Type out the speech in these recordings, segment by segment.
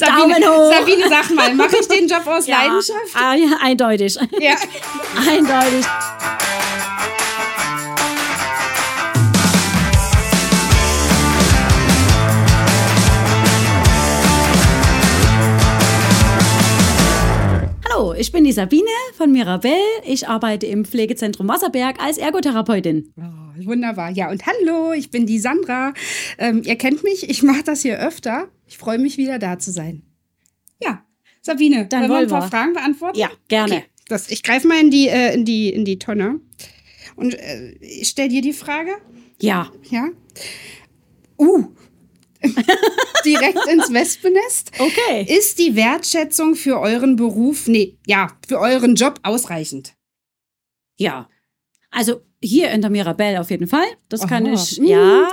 Sabine, Daumen hoch. Sabine, sag mal, mache ich den Job aus Ja, Leidenschaft? ah, ja, eindeutig. Ja. eindeutig. Hallo, ich bin die Sabine von Mirabell. Ich arbeite im Pflegezentrum Wasserberg als Ergotherapeutin. Oh, wunderbar. Ja, und hallo, ich bin die Sandra. Ähm, ihr kennt mich, ich mache das hier öfter. Ich freue mich wieder da zu sein. Ja, Sabine, Dann wollen wir ein paar. Fragen beantworten? Ja, gerne. Okay, das, ich greife mal in die, äh, in, die, in die Tonne und äh, ich stelle dir die Frage. Ja, Ja. Uh. Direkt ins Wespennest. Okay. Ist die Wertschätzung für euren Beruf, nee, ja, für euren Job ausreichend? ja. Also hier in der Mirabell auf jeden Fall. Das kann Aha. ich, ja,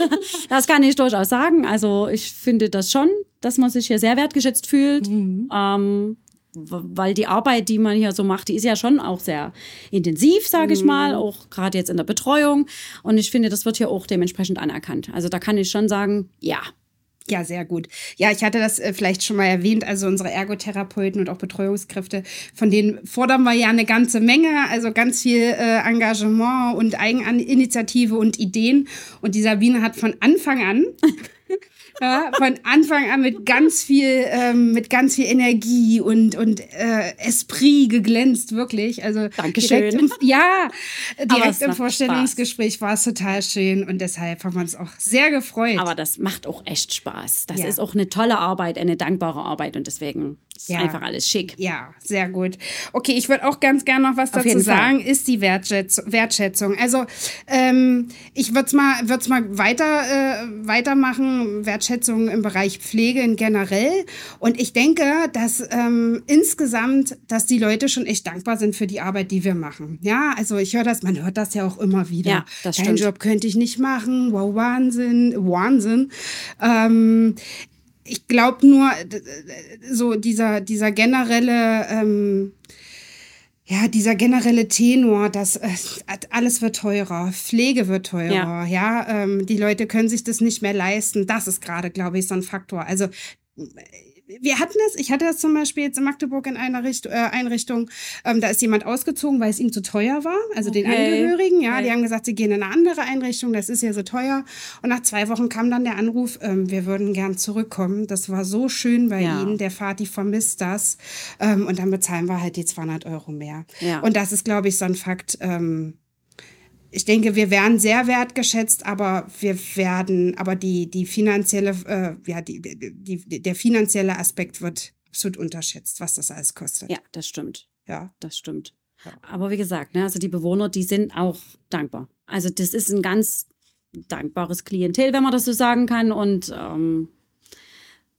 das kann ich durchaus sagen. Also ich finde das schon, dass man sich hier sehr wertgeschätzt fühlt. Ähm, w- weil die Arbeit, die man hier so macht, die ist ja schon auch sehr intensiv, sage ich mal, auch gerade jetzt in der Betreuung. Und ich finde, das wird hier auch dementsprechend anerkannt. Also da kann ich schon sagen, ja. Ja, sehr gut. Ja, ich hatte das äh, vielleicht schon mal erwähnt. Also unsere Ergotherapeuten und auch Betreuungskräfte, von denen fordern wir ja eine ganze Menge. Also ganz viel äh, Engagement und Eigeninitiative und Ideen. Und die Sabine hat von Anfang an ja, von Anfang an mit ganz viel, ähm, mit ganz viel Energie und, und äh, Esprit geglänzt, wirklich. Also Dankeschön. direkt im, ja, direkt im Vorstellungsgespräch war es total schön und deshalb haben wir uns auch sehr gefreut. Aber das macht auch echt Spaß. Das Ja. ist auch eine tolle Arbeit, eine dankbare Arbeit und deswegen ist Ja. einfach alles schick. Ja, sehr gut. Okay, ich würde auch ganz gerne noch was Auf dazu sagen, ist die Wertschätzung. Wertschätzung. Also ähm, ich würde es mal, würd's mal weiter, äh, weitermachen, Wertschätzung im Bereich Pflege in generell. Und ich denke, dass ähm, insgesamt, dass die Leute schon echt dankbar sind für die Arbeit, die wir machen. Ja, also ich höre das, man hört das ja auch immer wieder. Ja, das Dein stimmt. Job könnte ich nicht machen. Wow, Wahnsinn, Wahnsinn. Ähm, ich glaube nur, so dieser, dieser generelle, ähm, ja, dieser generelle Tenor, dass äh, alles wird teurer, Pflege wird teurer, ja, ähm, die Leute können sich das nicht mehr leisten. Das ist gerade, glaube ich, so ein Faktor. Also wir hatten das, ich hatte das zum Beispiel jetzt in Magdeburg in einer Richt äh, Einrichtung, ähm, da ist jemand ausgezogen, weil es ihm zu teuer war, also den Okay. Angehörigen, ja, die Okay. haben gesagt, sie gehen in eine andere Einrichtung, das ist ja so teuer. Und nach zwei Wochen kam dann der Anruf, ähm, wir würden gern zurückkommen. Das war so schön bei Ja. ihnen, der Vati vermisst das. Ähm, und dann bezahlen wir halt die 200 Euro mehr. Ja. Und das ist, glaube ich, so ein Fakt, ähm, ich denke, wir werden sehr wertgeschätzt, aber wir werden, aber die, die finanzielle, äh, ja, die, die, der finanzielle Aspekt wird absolut unterschätzt, was das alles kostet. Ja, das stimmt. ja. Das stimmt. Aber wie gesagt, ne, also die Bewohner, die sind auch dankbar. Also das ist ein ganz dankbares Klientel, wenn man das so sagen kann. Und ähm,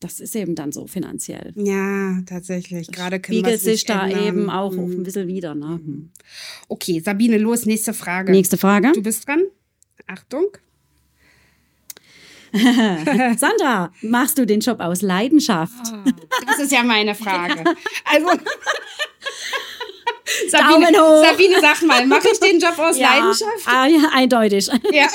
das ist eben dann so finanziell. Ja, tatsächlich. Gerade Spiegelt sich da ändern. eben auch Mhm. ein bisschen wieder. Ne? Okay, Sabine, los, nächste Frage. Nächste Frage. Du bist dran. Achtung. Sandra, machst du den Job aus Leidenschaft? Das ist ja meine Frage. Also. Sabine. Sabine, sag mal, mache ich den Job aus Leidenschaft? Ah, ja, eindeutig. Ja.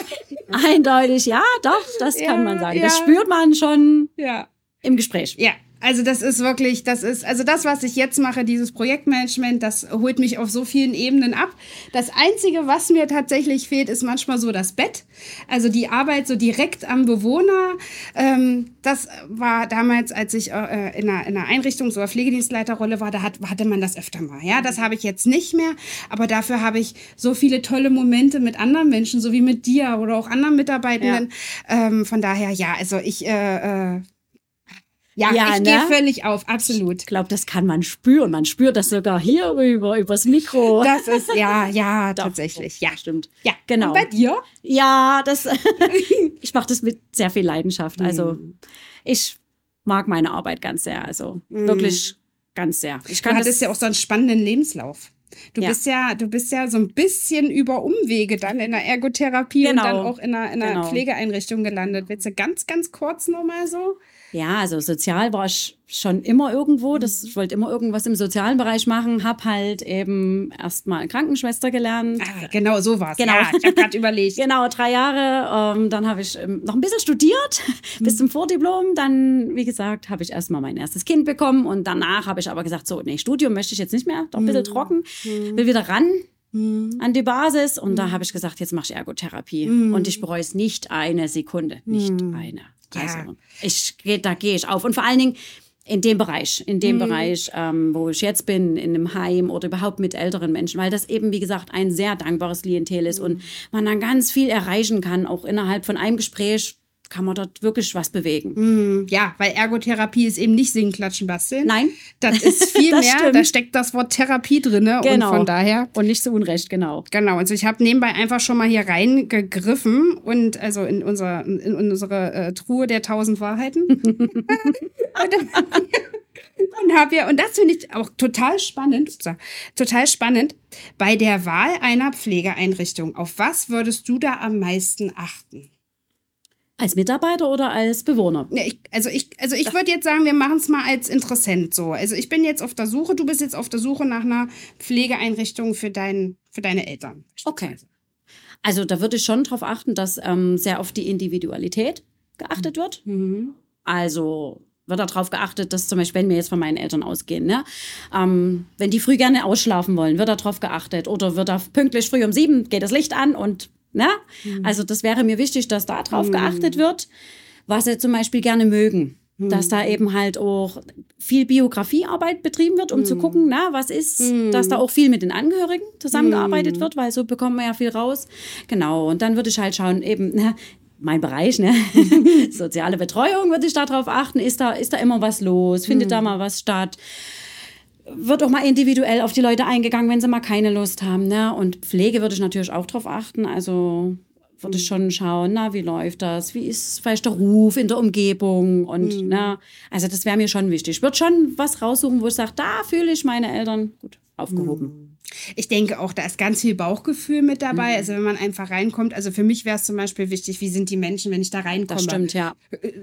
eindeutig, ja, doch, das Ja, kann man sagen. Das ja. spürt man schon Ja. Im Gespräch. Ja, also das ist wirklich, das ist, also das, was ich jetzt mache, dieses Projektmanagement, das holt mich auf so vielen Ebenen ab. Das Einzige, was mir tatsächlich fehlt, ist manchmal so das Bett. Also die Arbeit so direkt am Bewohner. Ähm, das war damals, als ich äh, in, einer, in einer Einrichtungs- oder Pflegedienstleiterrolle war, da hat, hatte man das öfter mal. Ja, das habe ich jetzt nicht mehr, aber dafür habe ich so viele tolle Momente mit anderen Menschen, so wie mit dir oder auch anderen Mitarbeitenden. Ähm, von daher, ja, also ich, äh, äh, Ja, Ja, ich ne? gehe völlig auf, absolut. Ich glaube, das kann man spüren. Man spürt das sogar hier rüber, übers Mikro. Das ist, ja, ja, Doch, tatsächlich. Ja, stimmt. ja. Genau. Und bei dir? Ja, das. ich mache das mit sehr viel Leidenschaft. Also Mhm. ich mag meine Arbeit ganz sehr. Also wirklich ganz sehr. Ich Mhm. Du kann hattest das ja auch so einen spannenden Lebenslauf. Du Ja. bist ja, du bist ja so ein bisschen über Umwege dann in der Ergotherapie und Genau. dann auch in einer, in einer Genau. Pflegeeinrichtung gelandet. Willst du ganz, ganz kurz nochmal so? Ja, also sozial war ich schon immer irgendwo. Das, Mhm. ich wollte immer irgendwas im sozialen Bereich machen. Hab halt eben erstmal Krankenschwester gelernt. Ah, genau, so war's. Genau. Ja, ich habe gerade überlegt. Genau, drei Jahre. Ähm, dann habe ich ähm, noch ein bisschen studiert bis zum Vordiplom. Dann, wie gesagt, habe ich erstmal mein erstes Kind bekommen und danach habe ich aber gesagt, so, nee, Studium möchte ich jetzt nicht mehr, doch ein bisschen trocken, will wieder ran an die Basis und da habe ich gesagt, jetzt mache ich Ergotherapie. Und ich bereue es nicht eine Sekunde, nicht eine. Ja. Also, ich, da gehe ich auf. Und vor allen Dingen in dem Bereich, in dem Bereich, ähm, wo ich jetzt bin, in einem Heim oder überhaupt mit älteren Menschen, weil das eben, wie gesagt, ein sehr dankbares Klientel ist und man dann ganz viel erreichen kann, auch innerhalb von einem Gespräch kann man dort wirklich was bewegen. Ja, weil Ergotherapie ist eben nicht singen, klatschen, basteln. Nein. Das ist viel Das mehr, stimmt. da steckt das Wort Therapie drin. Genau. Und von daher. Und nicht zu Unrecht, genau. Genau, also ich habe nebenbei einfach schon mal hier reingegriffen und also in, unser, in unsere äh, Truhe der tausend Wahrheiten. und habe ja, und das finde ich auch total spannend, total spannend, bei der Wahl einer Pflegeeinrichtung. Auf was würdest du da am meisten achten? Als Mitarbeiter oder als Bewohner? Ja, ich, also ich, also ich würde jetzt sagen, wir machen es mal als Interessent so. Also ich bin jetzt auf der Suche, du bist jetzt auf der Suche nach einer Pflegeeinrichtung für, dein, für deine Eltern. Okay. Also da würde ich schon darauf achten, dass ähm, sehr auf die Individualität geachtet wird. Mhm. Also wird darauf geachtet, dass zum Beispiel, wenn wir jetzt von meinen Eltern ausgehen, ne, ähm, wenn die früh gerne ausschlafen wollen, wird darauf geachtet. Oder wird da pünktlich früh um sieben geht das Licht an und, ne? Also das wäre mir wichtig, dass da drauf geachtet wird, was sie zum Beispiel gerne mögen. Dass da eben halt auch viel Biografiearbeit betrieben wird, um zu gucken, na, was ist, dass da auch viel mit den Angehörigen zusammengearbeitet wird, weil so bekommen wir ja viel raus. Genau, und dann würde ich halt schauen, eben, ne, mein Bereich, ne? Soziale Betreuung würde ich darauf achten. Ist da, ist da immer was los? Findet da mal was statt? Wird auch mal individuell auf die Leute eingegangen, wenn sie mal keine Lust haben, ne? Und Pflege würde ich natürlich auch drauf achten. Also würde ich schon schauen, na, wie läuft das? Wie ist vielleicht der Ruf in der Umgebung? Und, ne? Also das wäre mir schon wichtig. Ich würde schon was raussuchen, wo ich sage, da fühle ich meine Eltern gut aufgehoben. Ich denke auch, da ist ganz viel Bauchgefühl mit dabei. Also wenn man einfach reinkommt, also für mich wäre es zum Beispiel wichtig, wie sind die Menschen, wenn ich da reinkomme. Das stimmt, ja.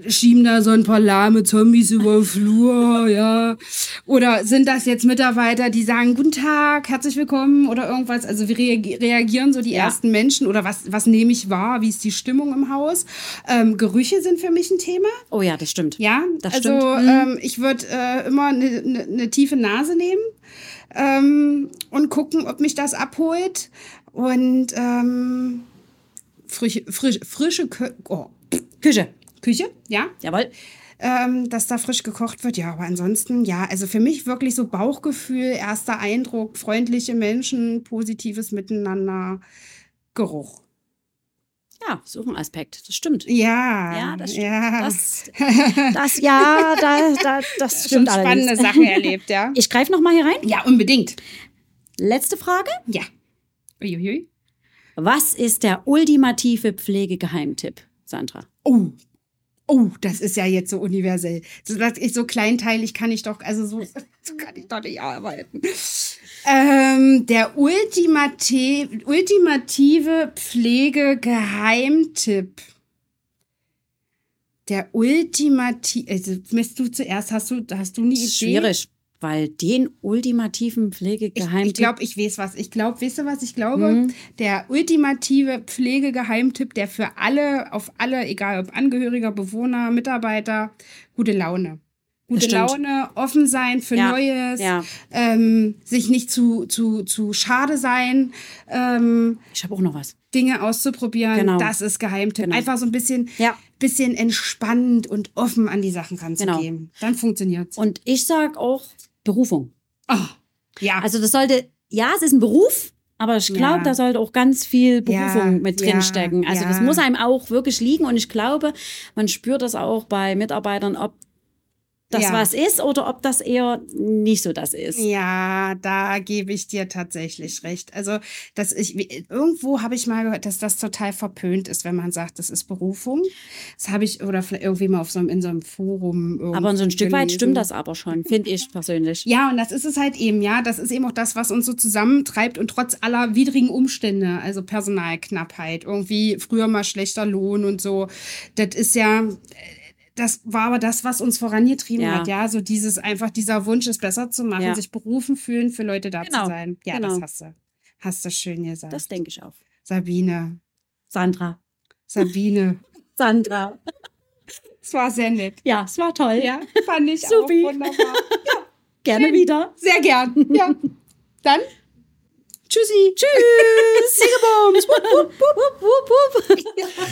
Schieben da so ein paar lahme Zombies über den Flur, ja. Oder sind das jetzt Mitarbeiter, die sagen, guten Tag, herzlich willkommen oder irgendwas? Also wie reagi- reagieren so die Ja. ersten Menschen oder was, was nehme ich wahr? Wie ist die Stimmung im Haus? Ähm, Gerüche sind für mich ein Thema. Oh ja, das stimmt. Ja, Das also stimmt. Mhm. ähm, ich würde äh, immer eine ne, ne tiefe Nase nehmen ähm, und gucken, ob mich das abholt. Und ähm, frische, frisch, frische Kö oh, Küche. Küche, ja, Jawohl. ähm, dass da frisch gekocht wird. Ja, aber ansonsten, ja, also für mich wirklich so Bauchgefühl, erster Eindruck, freundliche Menschen, positives Miteinander, Geruch. Ja, ist auch ein Aspekt. Das stimmt. Ja, Ja, das stimmt. ja. Das, das, ja, da, da, das schon stimmt spannende allerdings. Sachen erlebt, ja. Ich greife noch mal hier rein. Ja, unbedingt. Letzte Frage. Ja. Uiuiui. Was ist der ultimative Pflegegeheimtipp, Sandra? Oh. Oh, das ist ja jetzt so universell. So, ich so kleinteilig kann ich doch, also so, so kann ich doch nicht arbeiten. Ähm, der ultimati ultimative Pflegegeheimtipp. Der ultimative, also, misst du zuerst, hast du, hast du eine Idee? Schwierig, weil den ultimativen Ich, Pflegegeheimtipp. ich glaube, ich weiß was. Ich glaube, weißt du was? Ich glaube, Mhm. der ultimative Pflegegeheimtipp, der für alle, auf alle, egal ob Angehöriger, Bewohner, Mitarbeiter, gute Laune. Gute stimmt. Laune, offen sein für Ja, Neues, ja. ähm, sich nicht zu, zu, zu schade sein, ähm, ich habe auch noch was. Dinge auszuprobieren. Genau. Das ist Geheimtipp. Genau. Einfach so ein bisschen, Ja. bisschen entspannt und offen an die Sachen ranzugehen. Dann funktioniert's. Und ich sage auch Berufung. Oh, ja. Also das sollte, ja, es ist ein Beruf, aber ich glaube, Ja. da sollte auch ganz viel Berufung Ja, mit ja, drinstecken. Also das ja. muss einem auch wirklich liegen und ich glaube, man spürt das auch bei Mitarbeitern, ob das Ja. was ist oder ob das eher nicht so das ist. Ja, da gebe ich dir tatsächlich recht. Also, dass ich irgendwo habe ich mal gehört, dass das total verpönt ist, wenn man sagt, das ist Berufung. Das habe ich oder vielleicht irgendwie mal auf so einem, in so einem Forum. Aber so ein Stück weit gelesen. stimmt das aber schon, finde ich persönlich. Ja, und das ist es halt eben, ja. Das ist eben auch das, was uns so zusammentreibt und trotz aller widrigen Umstände, also Personalknappheit, irgendwie früher mal schlechter Lohn und so. Das ist ja, das war aber das, was uns vorangetrieben Ja. hat, ja. So dieses einfach dieser Wunsch, es besser zu machen, Ja. sich berufen fühlen, für Leute da Genau, zu sein. Ja, genau. das hast du. Hast du schön gesagt. Das denke ich auch. Sabine. Sandra. Sabine. Sandra. Es war sehr nett. Ja, es war toll. Ja, fand ich auch wunderbar. Gerne wieder. Sehr gern. Ja. Dann. Tschüssi. Tschüss. Siegebums. Wupp, wupp, wupp, wupp, wupp.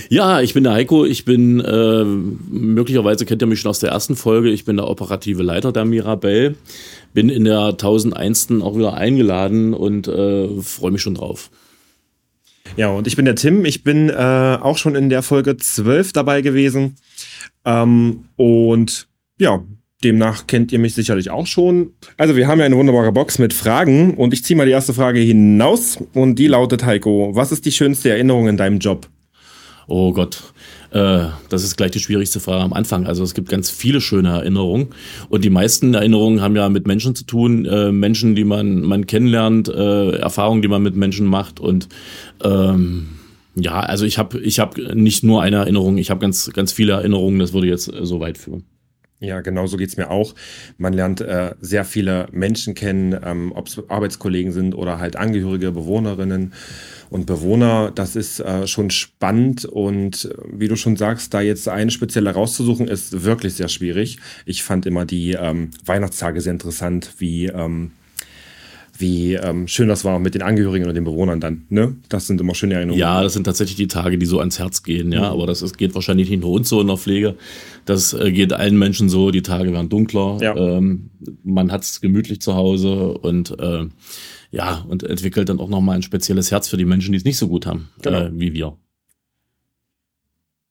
Ja, ich bin der Heiko. Ich bin, äh, möglicherweise kennt ihr mich schon aus der ersten Folge. Ich bin der operative Leiter der Mirabelle. Bin in der 1001. auch wieder eingeladen und äh, freue mich schon drauf. Ja, und ich bin der Tim. Ich bin äh, auch schon in der Folge 12 dabei gewesen. Ähm, und ja, demnach kennt ihr mich sicherlich auch schon. Also, wir haben ja eine wunderbare Box mit Fragen und ich ziehe mal die erste Frage hinaus und die lautet, Heiko, was ist die schönste Erinnerung in deinem Job? Oh Gott, äh, das ist gleich die schwierigste Frage am Anfang. Also es gibt ganz viele schöne Erinnerungen und die meisten Erinnerungen haben ja mit Menschen zu tun, äh, Menschen, die man, man kennenlernt, äh, Erfahrungen, die man mit Menschen macht und ähm, ja, also ich habe ich hab nicht nur eine Erinnerung, ich habe ganz, ganz viele Erinnerungen, das würde jetzt äh, so weit führen. Ja, genau so geht's mir auch. Man lernt äh, sehr viele Menschen kennen, ähm, ob es Arbeitskollegen sind oder halt Angehörige, Bewohnerinnen und Bewohner. Das ist äh, schon spannend und äh, wie du schon sagst, da jetzt eine spezielle rauszusuchen, ist wirklich sehr schwierig. Ich fand immer die ähm, Weihnachtstage sehr interessant, wie, ähm, wie ähm, schön das war mit den Angehörigen und den Bewohnern dann. Ne? Das sind immer schöne Erinnerungen. Ja, das sind tatsächlich die Tage, die so ans Herz gehen, ja. Aber das ist, geht wahrscheinlich nicht nur uns so in der Pflege. Das äh, geht allen Menschen so. Die Tage werden dunkler. Ja. Ähm, man hat es gemütlich zu Hause und äh, ja, und entwickelt dann auch nochmal ein spezielles Herz für die Menschen, die es nicht so gut haben, Genau. äh, wie wir.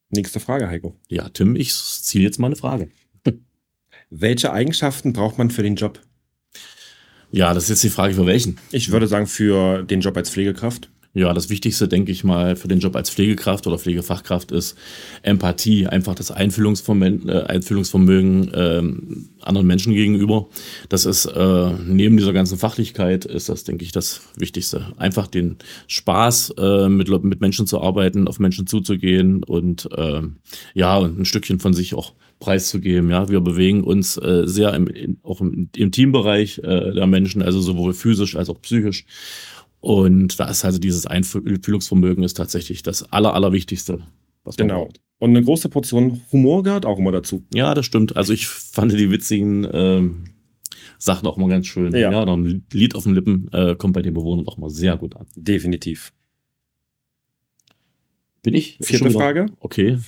Nächste Frage, Heiko. Ja, Tim, ich ziehe jetzt mal eine Frage. Welche Eigenschaften braucht man für den Job? Ja, das ist jetzt die Frage für welchen. Ich würde sagen, für den Job als Pflegekraft. Ja, das Wichtigste, denke ich mal, für den Job als Pflegekraft oder Pflegefachkraft ist Empathie, einfach das Einfühlungsvermögen, äh, Einfühlungsvermögen ähm, anderen Menschen gegenüber. Das ist äh, neben dieser ganzen Fachlichkeit ist das, denke ich, das Wichtigste. Einfach den Spaß, äh, mit, mit Menschen zu arbeiten, auf Menschen zuzugehen und äh, ja, und ein Stückchen von sich auch preiszugeben. Ja, wir bewegen uns äh, sehr im, in, auch im, im Teambereich äh, der Menschen, also sowohl physisch als auch psychisch. Und da ist also dieses Einfühlungsvermögen ist tatsächlich das Aller, Allerwichtigste, Genau. braucht. Und eine große Portion Humor gehört auch immer dazu. Ja, das stimmt. Also ich fand die witzigen ähm, Sachen auch mal ganz schön. Ja. Ja, noch ein Lied auf den Lippen äh, kommt bei den Bewohnern auch mal sehr gut an. Definitiv. Bin ich? Vierte? Frage. Okay.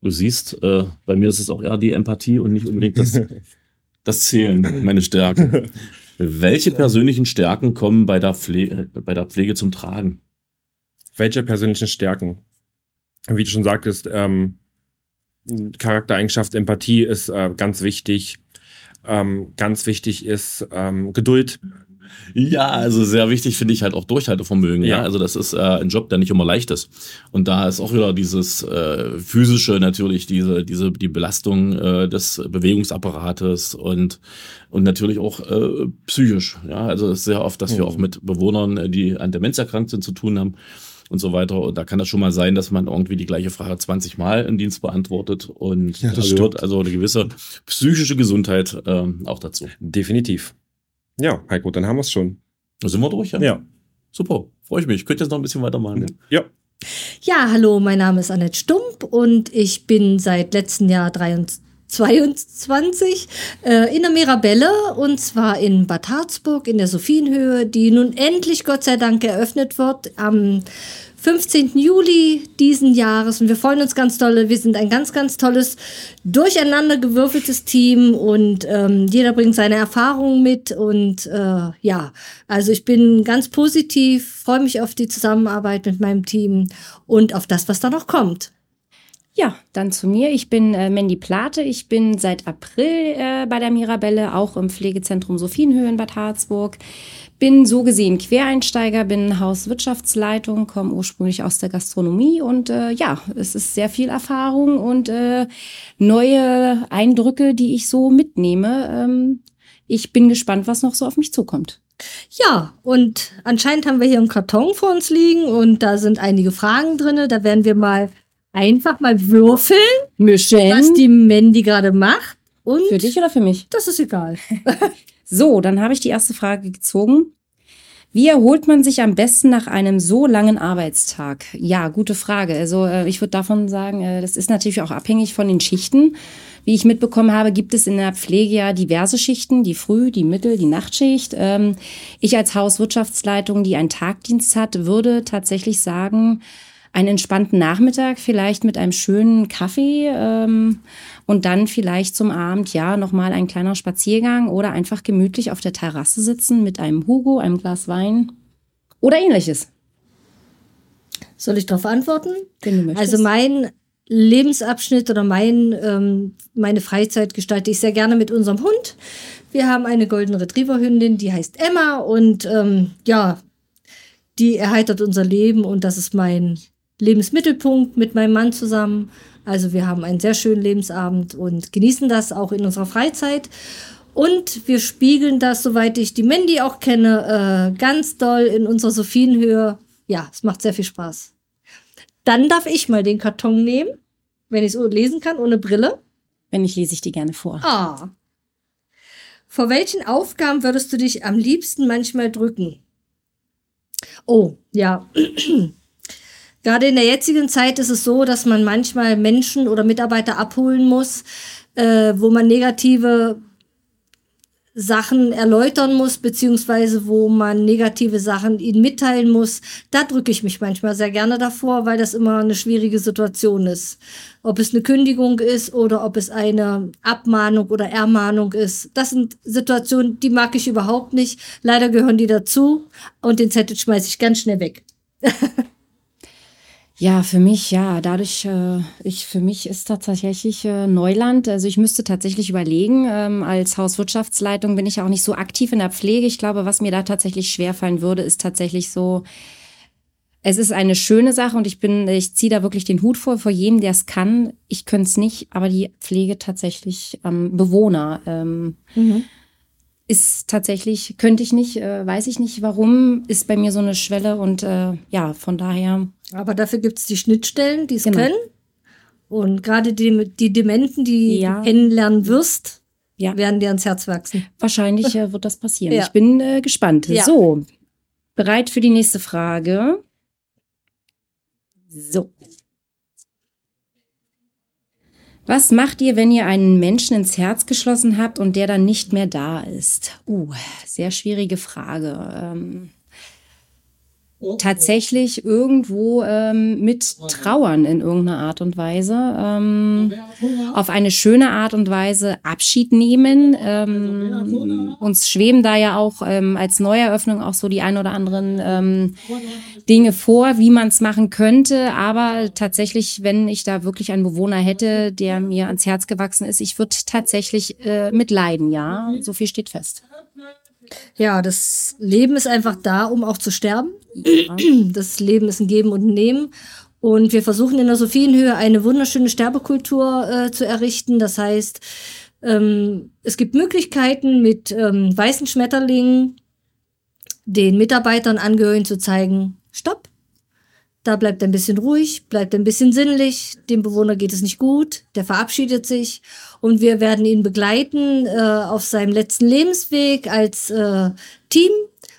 Du siehst, äh, bei mir ist es auch eher die Empathie und nicht unbedingt das, das Zählen, meine Stärken. Welche persönlichen Stärken kommen bei der, Pflege, bei der Pflege zum Tragen? Welche persönlichen Stärken? Wie du schon sagtest, ähm, Charaktereigenschaft, Empathie ist äh, ganz wichtig. Ähm, ganz wichtig ist ähm, Geduld. Ja, also sehr wichtig finde ich halt auch Durchhaltevermögen. Ja, Ja. also das ist äh, ein Job, der nicht immer leicht ist. Und da ist auch wieder dieses äh, physische natürlich, diese diese die Belastung äh, des Bewegungsapparates und und natürlich auch äh, psychisch. Ja, also es ist sehr oft, dass wir Mhm. auch mit Bewohnern, äh, die an Demenz erkrankt sind, zu tun haben und so weiter. Und da kann das schon mal sein, dass man irgendwie die gleiche Frage 20 Mal im Dienst beantwortet und Ja, da das gehört stimmt. also eine gewisse psychische Gesundheit ähm, auch dazu. Definitiv. Ja, Heiko, dann haben wir es schon. Da sind wir durch, ja? Ja. Super, freue ich mich. Könnt jetzt noch ein bisschen weitermachen. Ja. Ja, hallo, mein Name ist Annette Stump und ich bin seit letztem Jahr 23 22 äh, in der Mirabelle und zwar in Bad Harzburg in der Sophienhöhe, die nun endlich Gott sei Dank eröffnet wird am 15. Juli diesen Jahres und wir freuen uns ganz dolle. Wir sind ein ganz, ganz tolles, durcheinandergewürfeltes Team und ähm, jeder bringt seine Erfahrungen mit und äh, ja, also ich bin ganz positiv, freue mich auf die Zusammenarbeit mit meinem Team und auf das, was da noch kommt. Ja, dann zu mir. Ich bin äh, Mandy Plate. Ich bin seit April äh, bei der Mirabelle, auch im Pflegezentrum Sophienhöhe in Bad Harzburg. Bin so gesehen Quereinsteiger, bin Hauswirtschaftsleitung, komme ursprünglich aus der Gastronomie und äh, ja, es ist sehr viel Erfahrung und äh, neue Eindrücke, die ich so mitnehme. Ähm, ich bin gespannt, was noch so auf mich zukommt. Ja, und anscheinend haben wir hier einen Karton vor uns liegen und da sind einige Fragen drin. Da werden wir mal einfach mal würfeln, Mischen. was die Mandy gerade macht. Und für dich oder für mich? das ist egal. So, dann habe ich die erste Frage gezogen. Wie erholt man sich am besten nach einem so langen Arbeitstag? Ja, gute Frage. Also äh, ich würde davon sagen, äh, das ist natürlich auch abhängig von den Schichten. Wie ich mitbekommen habe, gibt es in der Pflege ja diverse Schichten, die Früh-, die Mittel-, die Nachtschicht. Ähm, ich als Hauswirtschaftsleitung, die einen Tagdienst hat, würde tatsächlich sagen, einen entspannten Nachmittag vielleicht mit einem schönen Kaffee ähm, und dann vielleicht zum Abend ja nochmal ein kleiner Spaziergang oder einfach gemütlich auf der Terrasse sitzen mit einem Hugo, einem Glas Wein oder ähnliches. Soll ich darauf antworten? Also mein Lebensabschnitt oder mein, ähm, meine Freizeit gestalte ich sehr gerne mit unserem Hund. Wir haben eine Golden Retriever Hündin, die heißt Emma und ähm, ja, die erheitert unser Leben und das ist mein Lebensmittelpunkt mit meinem Mann zusammen. Also wir haben einen sehr schönen Lebensabend und genießen das auch in unserer Freizeit. Und wir spiegeln das, soweit ich die Mandy auch kenne, äh, ganz doll in unserer Sophienhöhe. Ja, es macht sehr viel Spaß. Dann darf ich mal den Karton nehmen, wenn ich es lesen kann, ohne Brille. Wenn ich lese ich die gerne vor. Ah. Vor welchen Aufgaben würdest du dich am liebsten manchmal drücken? Oh, ja. Gerade in der jetzigen Zeit ist es so, dass man manchmal Menschen oder Mitarbeiter abholen muss, äh, wo man negative Sachen erläutern muss, beziehungsweise wo man negative Sachen ihnen mitteilen muss. Da drücke ich mich manchmal sehr gerne davor, weil das immer eine schwierige Situation ist. Ob es eine Kündigung ist oder ob es eine Abmahnung oder Ermahnung ist. Das sind Situationen, die mag ich überhaupt nicht. Leider gehören die dazu und den Zettel schmeiße ich ganz schnell weg. Ja, für mich, ja, dadurch, äh, ich, für mich ist tatsächlich äh, Neuland. Also ich müsste tatsächlich überlegen, ähm, als Hauswirtschaftsleitung bin ich auch nicht so aktiv in der Pflege. Ich glaube, was mir da tatsächlich schwerfallen würde, ist tatsächlich so, es ist eine schöne Sache und ich bin, ich ziehe da wirklich den Hut vor, vor jedem, der es kann. Ich könnte es nicht, aber die Pflege tatsächlich ähm, Bewohner. Ähm, ist tatsächlich, könnte ich nicht, äh, weiß ich nicht warum, ist bei mir so eine Schwelle und äh, ja, von daher. Aber dafür gibt es die Schnittstellen, die es Genau. können. Und gerade die, die Dementen, die Ja. du kennenlernen wirst, Ja. werden dir ans Herz wachsen. Wahrscheinlich äh, wird das passieren. Ja. Ich bin äh, gespannt. Ja. So, bereit für die nächste Frage. So. Was macht ihr, wenn ihr einen Menschen ins Herz geschlossen habt und der dann nicht mehr da ist? Uh, sehr schwierige Frage. Ähm, tatsächlich irgendwo ähm, mit Trauern in irgendeiner Art und Weise. Ähm, auf eine schöne Art und Weise Abschied nehmen. Ähm, uns schweben da ja auch ähm, als Neueröffnung auch so die ein oder anderen ähm, Dinge vor, wie man es machen könnte. Aber tatsächlich, wenn ich da wirklich einen Bewohner hätte, der mir ans Herz gewachsen ist, ich würde tatsächlich äh, mitleiden, ja. So viel steht fest. Ja, das Leben ist einfach da, um auch zu sterben. Das Leben ist ein Geben und ein Nehmen. Und wir versuchen in der Sophienhöhe eine wunderschöne Sterbekultur äh, zu errichten. Das heißt, ähm, es gibt Möglichkeiten, mit ähm, weißen Schmetterlingen den Mitarbeitern, Angehörigen zu zeigen, stopp. Da bleibt ein bisschen ruhig, bleibt ein bisschen sinnlich. Dem Bewohner geht es nicht gut, der verabschiedet sich und wir werden ihn begleiten äh, auf seinem letzten Lebensweg als äh, Team,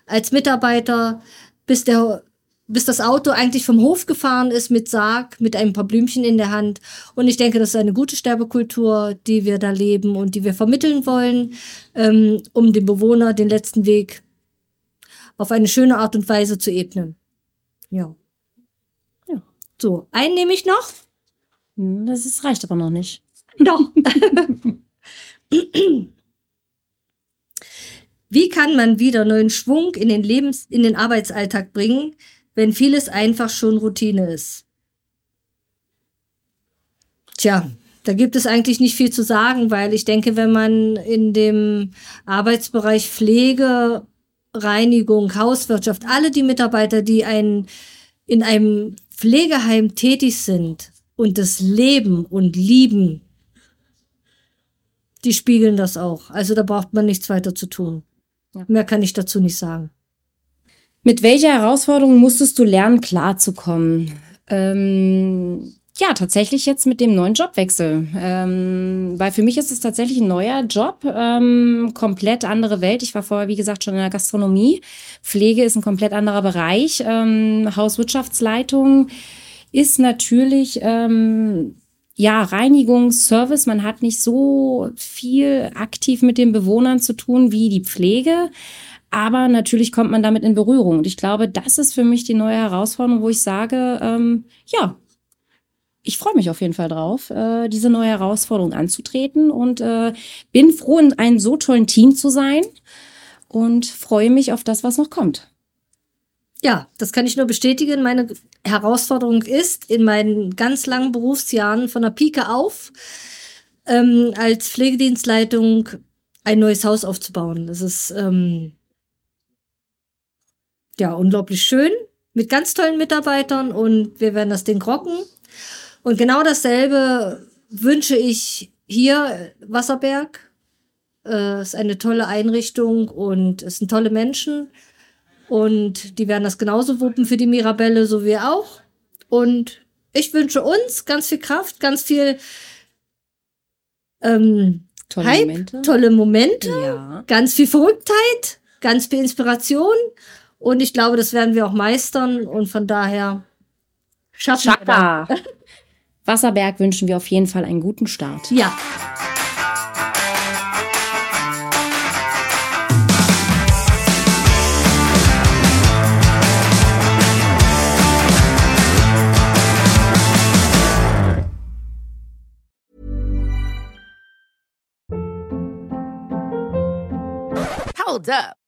als Mitarbeiter, bis der bis das Auto eigentlich vom Hof gefahren ist mit Sarg, mit ein paar Blümchen in der Hand. Und ich denke, das ist eine gute Sterbekultur, die wir da leben und die wir vermitteln wollen, ähm, um dem Bewohner den letzten Weg auf eine schöne Art und Weise zu ebnen. Ja. So, einen nehme ich noch. Hm, Das ist, reicht aber noch nicht. Doch. Wie kann man wieder neuen Schwung in den Lebens-, in den Arbeitsalltag bringen, wenn vieles einfach schon Routine ist? Tja, da gibt es eigentlich nicht viel zu sagen, weil ich denke, wenn man in dem Arbeitsbereich Pflege, Reinigung, Hauswirtschaft, alle die Mitarbeiter, die ein, in einem Pflegeheim tätig sind und das leben und lieben, die spiegeln das auch. Also da braucht man nichts weiter zu tun. Mehr kann ich dazu nicht sagen. Mit welcher Herausforderung musstest du lernen, klarzukommen? Ähm, ja, tatsächlich jetzt mit dem neuen Jobwechsel. Ähm, weil für mich ist es tatsächlich ein neuer Job, ähm, komplett andere Welt. Ich war vorher, wie gesagt, schon in der Gastronomie. Pflege ist ein komplett anderer Bereich. Ähm, Hauswirtschaftsleitung ist natürlich ähm, ja, Reinigung, Service, man hat nicht so viel aktiv mit den Bewohnern zu tun wie die Pflege. Aber natürlich kommt man damit in Berührung. Und ich glaube, das ist für mich die neue Herausforderung, wo ich sage, ähm, ja, ich freue mich auf jeden Fall drauf, äh, diese neue Herausforderung anzutreten und äh, bin froh, in einem so tollen Team zu sein und freue mich auf das, was noch kommt. Ja, das kann ich nur bestätigen. Meine Herausforderung ist, in meinen ganz langen Berufsjahren von der Pike auf, ähm, als Pflegedienstleitung ein neues Haus aufzubauen. Das ist ähm, ja unglaublich schön mit ganz tollen Mitarbeitern und wir werden das Ding rocken. Und genau dasselbe wünsche ich hier Wasserberg. Äh, ist eine tolle Einrichtung und es sind tolle Menschen. Und die werden das genauso wuppen für die Mirabelle, so wie auch. Und ich wünsche uns ganz viel Kraft, ganz viel ähm, tolle Hype, Momente, tolle Momente ja. ganz viel Verrücktheit, ganz viel Inspiration. Und ich glaube, das werden wir auch meistern. Und von daher schaffen Chaka. wir Wasserberg wünschen wir auf jeden Fall einen guten Start. Ja. Hold up.